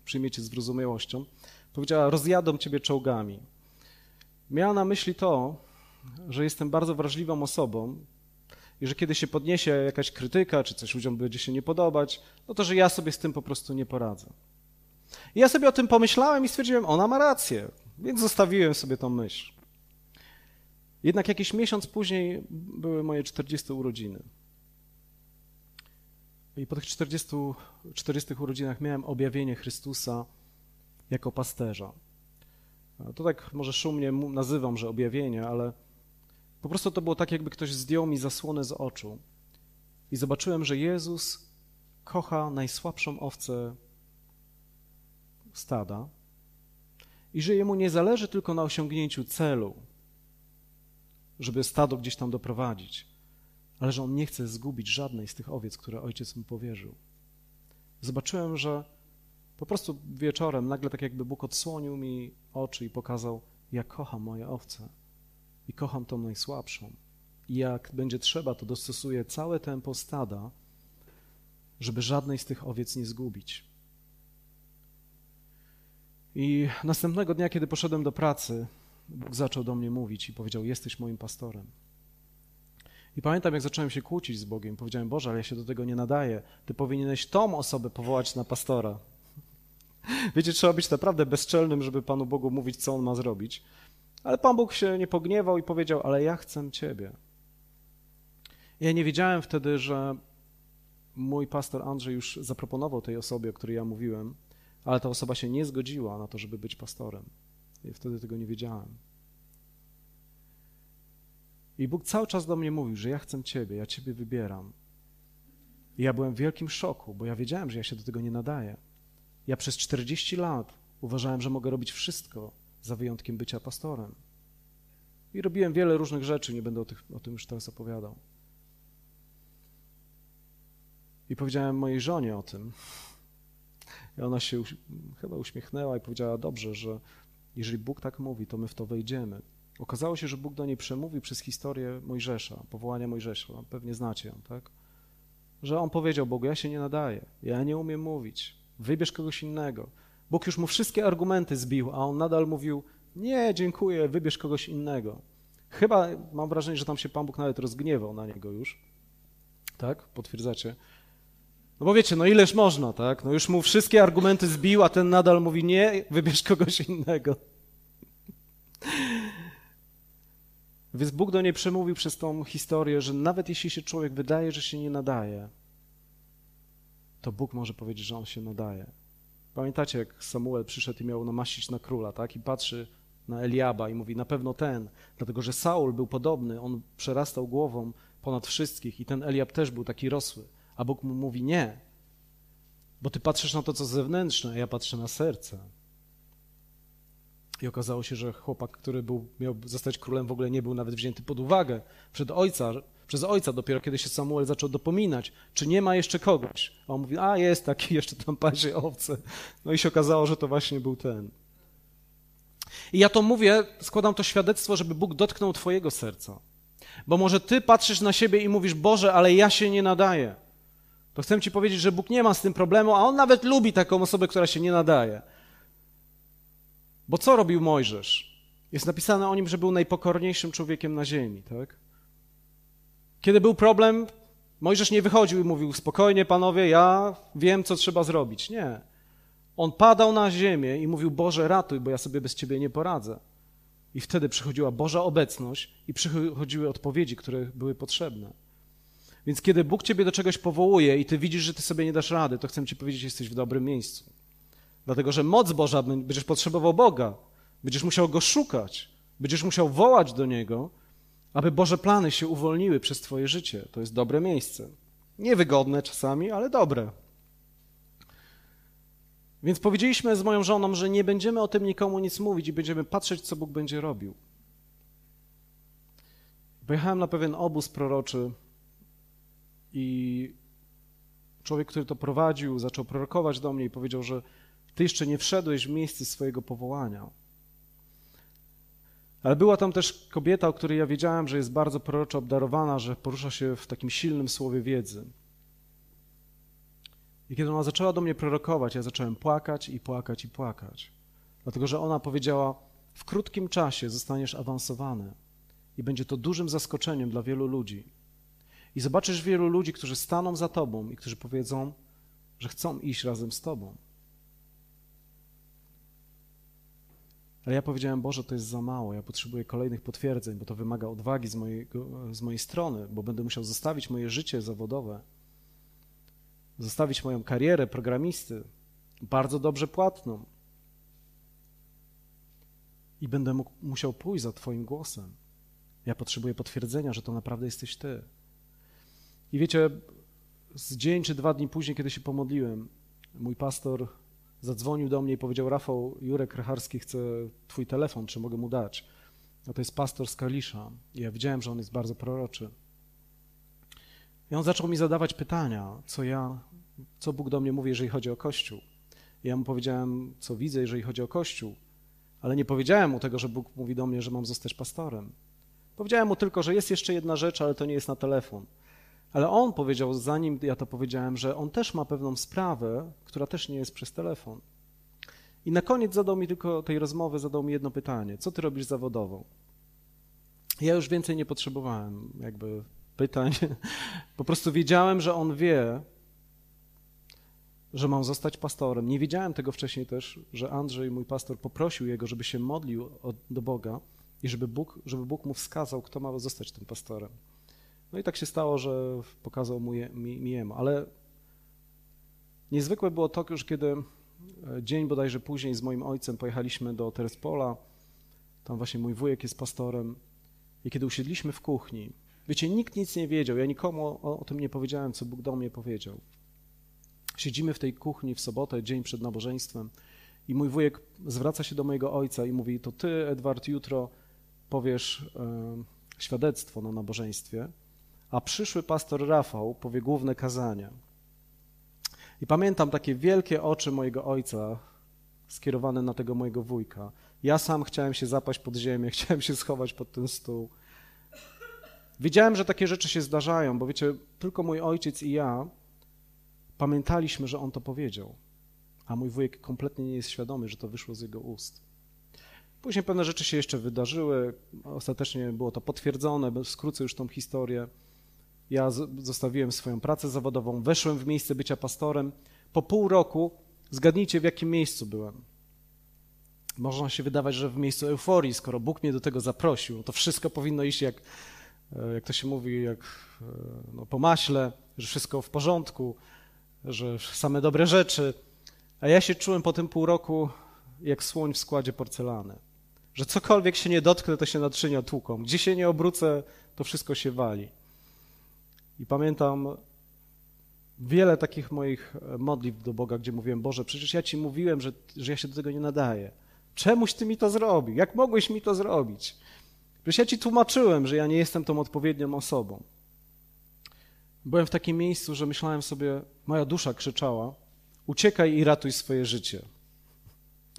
przyjmiecie z wyrozumiałością. Powiedziała, rozjadą ciebie czołgami. Miała na myśli to, że jestem bardzo wrażliwą osobą i że kiedy się podniesie jakaś krytyka, czy coś ludziom będzie się nie podobać, no to, że ja sobie z tym po prostu nie poradzę. I ja sobie o tym pomyślałem i stwierdziłem, ona ma rację, więc zostawiłem sobie tą myśl. Jednak jakiś miesiąc później były moje 40 urodziny. I po tych 40, 40 urodzinach miałem objawienie Chrystusa jako pasterza. To tak może szumnie nazywam, że objawienie, ale po prostu to było tak, jakby ktoś zdjął mi zasłonę z oczu i zobaczyłem, że Jezus kocha najsłabszą owcę stada i że jemu nie zależy tylko na osiągnięciu celu, żeby stado gdzieś tam doprowadzić, ale że on nie chce zgubić żadnej z tych owiec, które ojciec mu powierzył. Zobaczyłem, że po prostu wieczorem nagle tak jakby Bóg odsłonił mi oczy i pokazał, ja kocham moje owce i kocham tą najsłabszą. I jak będzie trzeba, to dostosuję całe tempo stada, żeby żadnej z tych owiec nie zgubić. I następnego dnia, kiedy poszedłem do pracy, Bóg zaczął do mnie mówić i powiedział: Jesteś moim pastorem. I pamiętam, jak zacząłem się kłócić z Bogiem. Powiedziałem, Boże, ale ja się do tego nie nadaję. Ty powinieneś tą osobę powołać na pastora. [laughs] Wiecie, trzeba być naprawdę bezczelnym, żeby Panu Bogu mówić, co On ma zrobić. Ale Pan Bóg się nie pogniewał i powiedział, ale ja chcę Ciebie. Ja nie wiedziałem wtedy, że mój pastor Andrzej już zaproponował tej osobie, o której ja mówiłem, ale ta osoba się nie zgodziła na to, żeby być pastorem. I wtedy tego nie wiedziałem. I Bóg cały czas do mnie mówił, że ja chcę Ciebie, ja Ciebie wybieram. I ja byłem w wielkim szoku, bo ja wiedziałem, że ja się do tego nie nadaję. Ja przez 40 lat uważałem, że mogę robić wszystko, za wyjątkiem bycia pastorem. I robiłem wiele różnych rzeczy, nie będę o, tych, o tym już teraz opowiadał. I powiedziałem mojej żonie o tym. I ona się chyba uśmiechnęła i powiedziała: Dobrze, że jeżeli Bóg tak mówi, to my w to wejdziemy. Okazało się, że Bóg do niej przemówił przez historię Mojżesza, powołania Mojżesza. Pewnie znacie ją, tak? że on powiedział Bogu: Ja się nie nadaję, ja nie umiem mówić, wybierz kogoś innego. Bóg już mu wszystkie argumenty zbił, a on nadal mówił: Nie, dziękuję, wybierz kogoś innego. Chyba mam wrażenie, że tam się Pan Bóg nawet rozgniewał na niego już. Tak? Potwierdzacie? No bo wiecie, no ileż można, tak? No już mu wszystkie argumenty zbił, a ten nadal mówi: Nie, wybierz kogoś innego. [laughs] Więc Bóg do niej przemówił przez tą historię, że nawet jeśli się człowiek wydaje, że się nie nadaje, to Bóg może powiedzieć, że on się nadaje. Pamiętacie, jak Samuel przyszedł i miał namaścić na króla, tak? I patrzy na Eliaba i mówi, na pewno ten, dlatego że Saul był podobny, on przerastał głową ponad wszystkich i ten Eliab też był taki rosły. A Bóg mu mówi, nie, bo ty patrzysz na to, co zewnętrzne, a ja patrzę na serce. I okazało się, że chłopak, który był, miał zostać królem, w ogóle nie był nawet wzięty pod uwagę przed ojca, przez ojca, dopiero kiedy się Samuel zaczął dopominać, czy nie ma jeszcze kogoś. A on mówi, a jest taki, [laughs] jeszcze tam pasie owce. No i się okazało, że to właśnie był ten. I ja to mówię, składam to świadectwo, żeby Bóg dotknął twojego serca. Bo może ty patrzysz na siebie i mówisz, Boże, ale ja się nie nadaję. To chcę ci powiedzieć, że Bóg nie ma z tym problemu, a On nawet lubi taką osobę, która się nie nadaje. Bo co robił Mojżesz? Jest napisane o nim, że był najpokorniejszym człowiekiem na ziemi, tak? Kiedy był problem, Mojżesz nie wychodził i mówił: Spokojnie, panowie, ja wiem, co trzeba zrobić. Nie. On padał na ziemię i mówił: Boże, ratuj, bo ja sobie bez ciebie nie poradzę. I wtedy przychodziła Boża obecność i przychodziły odpowiedzi, które były potrzebne. Więc kiedy Bóg ciebie do czegoś powołuje i ty widzisz, że ty sobie nie dasz rady, to chcę ci powiedzieć, że jesteś w dobrym miejscu. Dlatego, że moc Boża, będziesz potrzebował Boga, będziesz musiał Go szukać, będziesz musiał wołać do Niego, aby Boże plany się uwolniły przez twoje życie. To jest dobre miejsce. Niewygodne czasami, ale dobre. Więc powiedzieliśmy z moją żoną, że nie będziemy o tym nikomu nic mówić i będziemy patrzeć, co Bóg będzie robił. Pojechałem na pewien obóz proroczy i człowiek, który to prowadził, zaczął prorokować do mnie i powiedział, że ty jeszcze nie wszedłeś w miejsce swojego powołania. Ale była tam też kobieta, o której ja wiedziałem, że jest bardzo proroczo obdarowana, że porusza się w takim silnym słowie wiedzy. I kiedy ona zaczęła do mnie prorokować, ja zacząłem płakać i płakać i płakać. Dlatego, że ona powiedziała: W krótkim czasie zostaniesz awansowany i będzie to dużym zaskoczeniem dla wielu ludzi. I zobaczysz wielu ludzi, którzy staną za tobą i którzy powiedzą, że chcą iść razem z tobą. Ale ja powiedziałem, Boże, to jest za mało, ja potrzebuję kolejnych potwierdzeń, bo to wymaga odwagi z, mojego, z mojej strony, bo będę musiał zostawić moje życie zawodowe, zostawić moją karierę programisty, bardzo dobrze płatną. I będę mógł, musiał pójść za Twoim głosem. Ja potrzebuję potwierdzenia, że to naprawdę jesteś Ty. I wiecie, z dzień czy dwa dni później, kiedy się pomodliłem, mój pastor zadzwonił do mnie i powiedział: Rafał, Jurek Rycharski chce Twój telefon, czy mogę mu dać? No to jest pastor z Kalisza. Ja widziałem, że on jest bardzo proroczy. I on zaczął mi zadawać pytania, co ja, co Bóg do mnie mówi, jeżeli chodzi o Kościół. I ja mu powiedziałem, co widzę, jeżeli chodzi o Kościół, ale nie powiedziałem mu tego, że Bóg mówi do mnie, że mam zostać pastorem. Powiedziałem mu tylko, że jest jeszcze jedna rzecz, ale to nie jest na telefon. Ale on powiedział, zanim ja to powiedziałem, że on też ma pewną sprawę, która też nie jest przez telefon. I na koniec zadał mi tylko tej rozmowy, zadał mi jedno pytanie: co ty robisz zawodowo? Ja już więcej nie potrzebowałem jakby pytań. [laughs] Po prostu wiedziałem, że on wie, że mam zostać pastorem. Nie wiedziałem tego wcześniej też, że Andrzej, mój pastor, poprosił jego, żeby się modlił do Boga i żeby Bóg, żeby Bóg mu wskazał, kto ma zostać tym pastorem. No i tak się stało, że pokazał mu je, mi, mi jemu. Ale niezwykłe było to, że kiedy e, dzień bodajże później z moim ojcem pojechaliśmy do Terespola, tam właśnie mój wujek jest pastorem, i kiedy usiedliśmy w kuchni, wiecie, nikt nic nie wiedział, ja nikomu o, o tym nie powiedziałem, co Bóg do mnie powiedział. Siedzimy w tej kuchni w sobotę, dzień przed nabożeństwem, i mój wujek zwraca się do mojego ojca i mówi: To ty, Edward, jutro powiesz e, świadectwo na nabożeństwie a przyszły pastor Rafał powie główne kazania. I pamiętam takie wielkie oczy mojego ojca skierowane na tego mojego wujka. Ja sam chciałem się zapaść pod ziemię, [laughs] chciałem się schować pod ten stół. Wiedziałem, że takie rzeczy się zdarzają, bo wiecie, tylko mój ojciec i ja pamiętaliśmy, że on to powiedział, a mój wujek kompletnie nie jest świadomy, że to wyszło z jego ust. Później pewne rzeczy się jeszcze wydarzyły, ostatecznie było to potwierdzone, skrócę już tą historię. Ja zostawiłem swoją pracę zawodową, weszłem w miejsce bycia pastorem. Po pół roku, zgadnijcie w jakim miejscu byłem. Można się wydawać, że w miejscu euforii, skoro Bóg mnie do tego zaprosił, to wszystko powinno iść jak, e, jak to się mówi, jak e, no, po maśle, że wszystko w porządku, że same dobre rzeczy. A ja się czułem po tym pół roku jak słoń w składzie porcelany. Że cokolwiek się nie dotknę, to się naczynia tłuką. Gdzie się nie obrócę, to wszystko się wali. I pamiętam wiele takich moich modlitw do Boga, gdzie mówiłem, Boże, przecież ja Ci mówiłem, że, że ja się do tego nie nadaję. Czemuś Ty mi to zrobił? Jak mogłeś mi to zrobić? Przecież ja Ci tłumaczyłem, że ja nie jestem tą odpowiednią osobą. Byłem w takim miejscu, że myślałem sobie, moja dusza krzyczała, uciekaj i ratuj swoje życie.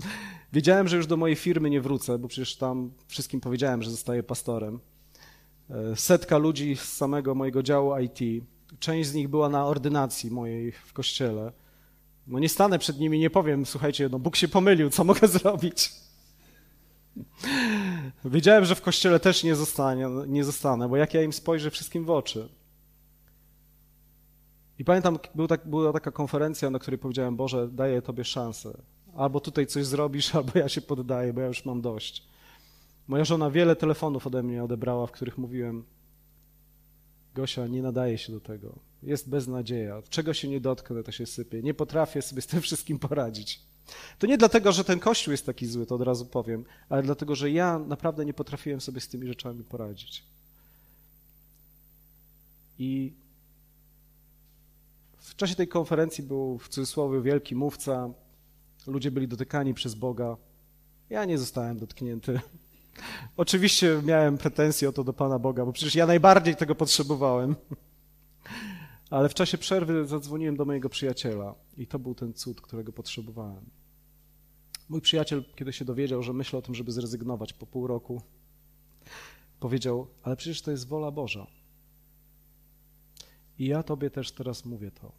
[laughs] Wiedziałem, że już do mojej firmy nie wrócę, bo przecież tam wszystkim powiedziałem, że zostaję pastorem. E, setka ludzi z samego mojego działu IT, część z nich była na ordynacji mojej w kościele. No nie stanę przed nimi, nie powiem, słuchajcie, no Bóg się pomylił, co mogę [laughs] zrobić? Wiedziałem, że w kościele też nie, zostanie, nie zostanę, bo jak ja im spojrzę wszystkim w oczy. I pamiętam, był tak, była taka konferencja, na której powiedziałem, Boże, daję Tobie szansę. Albo tutaj coś zrobisz, [laughs] albo ja się poddaję, bo ja już mam dość. Moja żona wiele telefonów ode mnie odebrała, w których mówiłem, Gosia, nie nadaje się do tego. Jest beznadzieja. Czego się nie dotknę, to się sypie. Nie potrafię sobie z tym [laughs] wszystkim poradzić. To nie dlatego, że ten kościół jest taki zły, to od razu powiem, ale dlatego, że ja naprawdę nie potrafiłem sobie z tymi rzeczami poradzić. I w czasie tej konferencji był w cudzysłowie wielki mówca, ludzie byli dotykani przez Boga. Ja nie zostałem dotknięty. [laughs] Oczywiście miałem pretensje o to do Pana Boga, bo przecież ja najbardziej tego potrzebowałem. Ale w czasie przerwy zadzwoniłem do mojego przyjaciela i to był ten cud, którego potrzebowałem. Mój przyjaciel, kiedy się dowiedział, że myślę o tym, żeby zrezygnować po pół roku, powiedział: Ale przecież to jest wola Boża. I ja Tobie też teraz mówię to,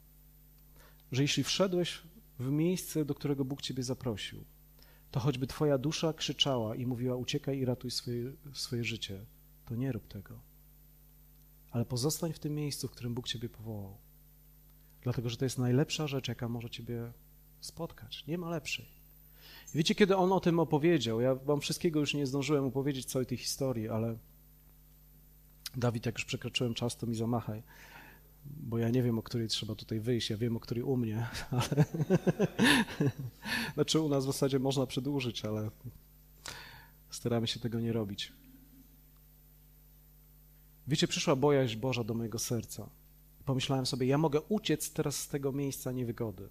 że jeśli wszedłeś w miejsce, do którego Bóg Ciebie zaprosił, to choćby Twoja dusza krzyczała i mówiła: Uciekaj i ratuj swoje, swoje życie, to nie rób tego. Ale pozostań w tym miejscu, w którym Bóg Ciebie powołał. Dlatego, że to jest najlepsza rzecz, jaka może Ciebie spotkać. Nie ma lepszej. Wiecie, kiedy on o tym opowiedział, ja Wam wszystkiego już nie zdążyłem opowiedzieć całej tej historii, ale Dawid, jak już przekroczyłem czas, to mi zamachaj bo ja nie wiem, o której trzeba tutaj wyjść, ja wiem, o której u mnie, [laughs] ale [laughs] znaczy u nas w zasadzie można przedłużyć, ale staramy się tego nie robić. Wiecie, przyszła bojaźń Boża do mojego serca. Pomyślałem sobie, ja mogę uciec teraz z tego miejsca niewygody.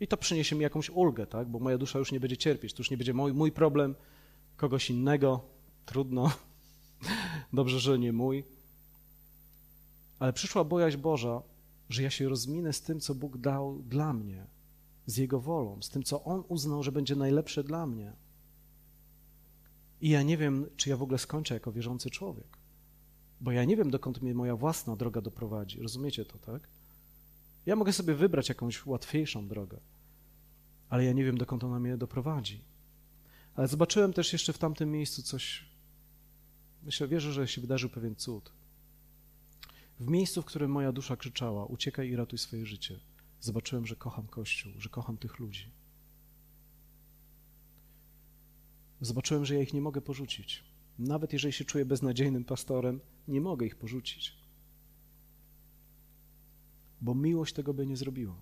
I to przyniesie mi jakąś ulgę, tak? bo moja dusza już nie będzie cierpieć, to już nie będzie mój, mój problem, kogoś innego, trudno. [laughs] Dobrze, że nie mój. Ale przyszła bojaźń Boża, że ja się rozminę z tym, co Bóg dał dla mnie, z Jego wolą, z tym, co On uznał, że będzie najlepsze dla mnie. I ja nie wiem, czy ja w ogóle skończę jako wierzący człowiek, bo ja nie wiem, dokąd mnie moja własna droga doprowadzi. Rozumiecie to, tak? Ja mogę sobie wybrać jakąś łatwiejszą drogę, ale ja nie wiem, dokąd ona mnie doprowadzi. Ale zobaczyłem też jeszcze w tamtym miejscu coś, myślę, wierzę, że się wydarzył pewien cud. W miejscu, w którym moja dusza krzyczała: Uciekaj i ratuj swoje życie, zobaczyłem, że kocham Kościół, że kocham tych ludzi. Zobaczyłem, że ja ich nie mogę porzucić. Nawet jeżeli się czuję beznadziejnym pastorem, nie mogę ich porzucić. Bo miłość tego by nie zrobiła.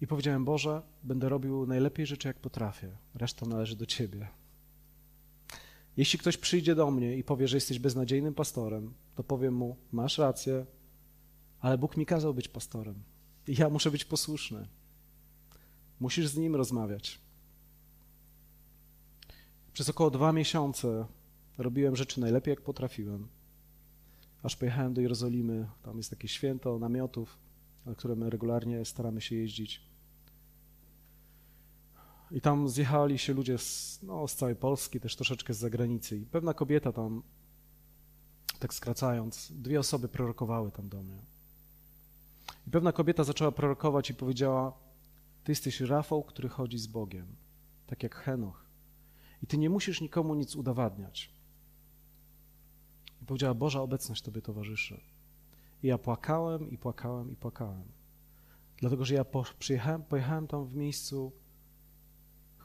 I powiedziałem: Boże, będę robił najlepiej rzeczy, jak potrafię. Reszta należy do Ciebie. Jeśli ktoś przyjdzie do mnie i powie, że jesteś beznadziejnym pastorem, to powiem mu: Masz rację, ale Bóg mi kazał być pastorem i ja muszę być posłuszny. Musisz z nim rozmawiać. Przez około dwa miesiące robiłem rzeczy najlepiej, jak potrafiłem. Aż pojechałem do Jerozolimy. Tam jest takie święto namiotów, na które my regularnie staramy się jeździć. I tam zjechali się ludzie z, no, z całej Polski, też troszeczkę z zagranicy. I pewna kobieta tam, tak skracając, dwie osoby prorokowały tam do mnie. I pewna kobieta zaczęła prorokować i powiedziała: Ty jesteś Rafał, który chodzi z Bogiem, tak jak Henoch. I ty nie musisz nikomu nic udowadniać. I powiedziała: Boża obecność Tobie towarzyszy. I ja płakałem, i płakałem, i płakałem. Dlatego, że ja po, przyjechałem, pojechałem tam w miejscu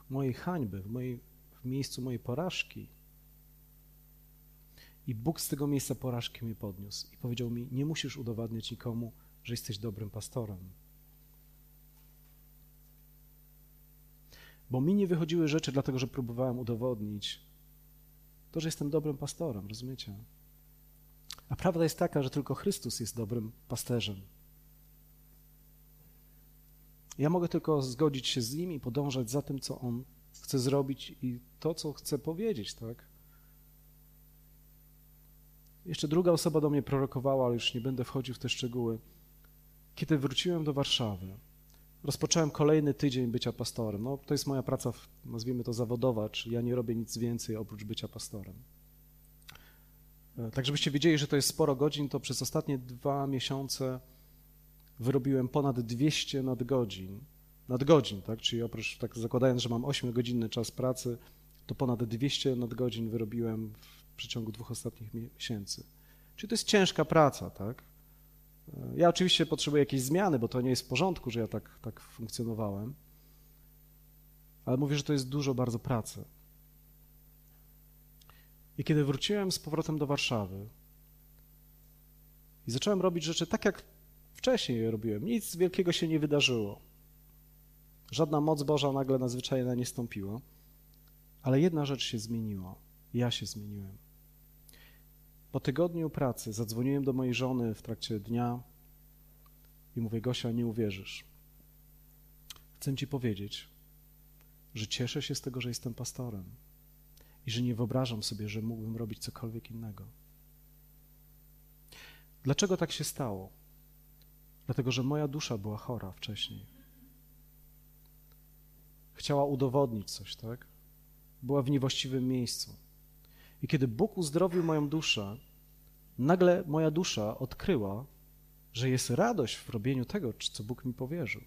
mojej hańby, w, mojej, w miejscu mojej porażki. I Bóg z tego miejsca porażki mnie podniósł i powiedział mi: Nie musisz udowadniać nikomu, że jesteś dobrym pastorem. Bo mi nie wychodziły rzeczy, dlatego że próbowałem udowodnić to, że jestem dobrym pastorem, rozumiecie? A prawda jest taka, że tylko Chrystus jest dobrym pasterzem. Ja mogę tylko zgodzić się z nim i podążać za tym, co on chce zrobić i to, co chce powiedzieć, tak? Jeszcze druga osoba do mnie prorokowała, ale już nie będę wchodził w te szczegóły. Kiedy wróciłem do Warszawy, rozpocząłem kolejny tydzień bycia pastorem. No, to jest moja praca, nazwijmy to zawodowa, czyli ja nie robię nic więcej oprócz bycia pastorem. E, tak, żebyście wiedzieli, że to jest sporo godzin, to przez ostatnie dwa miesiące wyrobiłem ponad 200 nadgodzin. Nadgodzin, tak? Czyli oprócz, tak zakładając, że mam 8-godzinny czas pracy, to ponad 200 nadgodzin wyrobiłem w przeciągu dwóch ostatnich miesięcy. Czyli to jest ciężka praca, tak? Ja oczywiście potrzebuję jakiejś zmiany, bo to nie jest w porządku, że ja tak, tak funkcjonowałem, ale mówię, że to jest dużo bardzo pracy. I kiedy wróciłem z powrotem do Warszawy i zacząłem robić rzeczy tak, jak wcześniej robiłem, nic wielkiego się nie wydarzyło. Żadna moc Boża nagle nadzwyczajna nie stąpiła, ale jedna rzecz się zmieniła. Ja się zmieniłem. Po tygodniu pracy zadzwoniłem do mojej żony w trakcie dnia i mówię: Gosia, nie uwierzysz. Chcę ci powiedzieć, że cieszę się z tego, że jestem pastorem i że nie wyobrażam sobie, że mógłbym robić cokolwiek innego. Dlaczego tak się stało? Dlatego, że moja dusza była chora wcześniej. Chciała udowodnić coś, tak? Była w niewłaściwym miejscu. I kiedy Bóg uzdrowił moją duszę, nagle moja dusza odkryła, że jest radość w robieniu tego, co Bóg mi powierzył.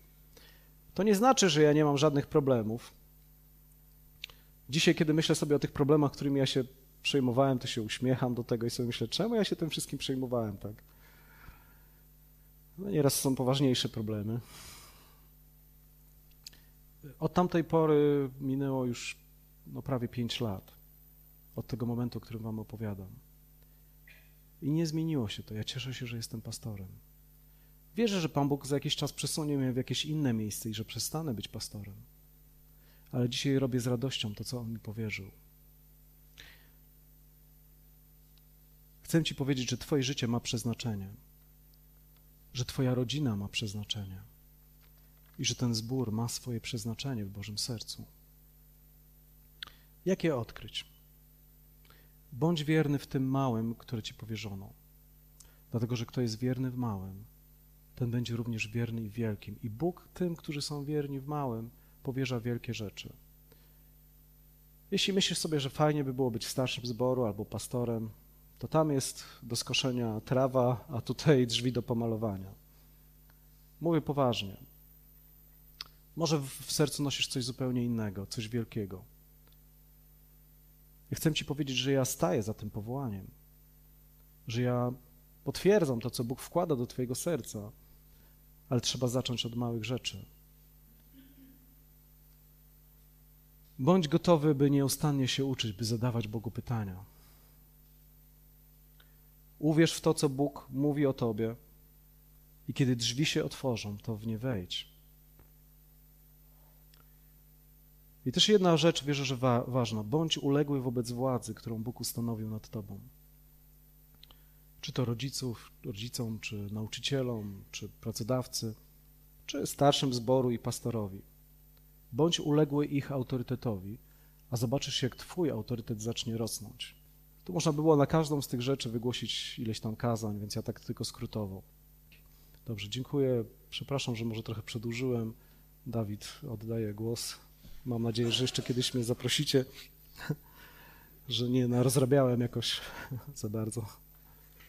To nie znaczy, że ja nie mam żadnych problemów. Dzisiaj, kiedy myślę sobie o tych problemach, którymi ja się przejmowałem, to się uśmiecham do tego i sobie myślę, czemu ja się tym wszystkim przejmowałem, tak? No nieraz są poważniejsze problemy. Od tamtej pory minęło już no, prawie pięć lat od tego momentu, o którym wam opowiadam. I nie zmieniło się to. Ja cieszę się, że jestem pastorem. Wierzę, że Pan Bóg za jakiś czas przesunie mnie w jakieś inne miejsce i że przestanę być pastorem. Ale dzisiaj robię z radością to, co On mi powierzył. Chcę Ci powiedzieć, że Twoje życie ma przeznaczenie, że Twoja rodzina ma przeznaczenie i że ten zbór ma swoje przeznaczenie w Bożym sercu. Jak je odkryć? Bądź wierny w tym małym, które ci powierzono. Dlatego, że kto jest wierny w małym, ten będzie również wierny i w wielkim. I Bóg tym, którzy są wierni w małym, powierza wielkie rzeczy. Jeśli myślisz sobie, że fajnie by było być starszym zboru albo pastorem, to tam jest do skoszenia trawa, a tutaj drzwi do pomalowania. Mówię poważnie. Może w sercu nosisz coś zupełnie innego, coś wielkiego. I chcę Ci powiedzieć, że ja staję za tym powołaniem, że ja potwierdzam to, co Bóg wkłada do Twojego serca, ale trzeba zacząć od małych rzeczy. Bądź gotowy, by nieustannie się uczyć, by zadawać Bogu pytania. Uwierz w to, co Bóg mówi o Tobie, i kiedy drzwi się otworzą, to w nie wejdź. I też jedna rzecz, wierzę, że wa ważna. Bądź uległy wobec władzy, którą Bóg ustanowił nad tobą. Czy to rodziców, rodzicom, czy nauczycielom, czy pracodawcy, czy starszym zboru i pastorowi. Bądź uległy ich autorytetowi, a zobaczysz, jak twój autorytet zacznie rosnąć. Tu można było na każdą z tych rzeczy wygłosić ileś tam kazań, więc ja tak tylko skrótowo. Dobrze, dziękuję. Przepraszam, że może trochę przedłużyłem. Dawid, oddaję głos. Mam nadzieję, że jeszcze kiedyś mnie zaprosicie, [laughs] że nie narozrabiałem jakoś [laughs] za bardzo.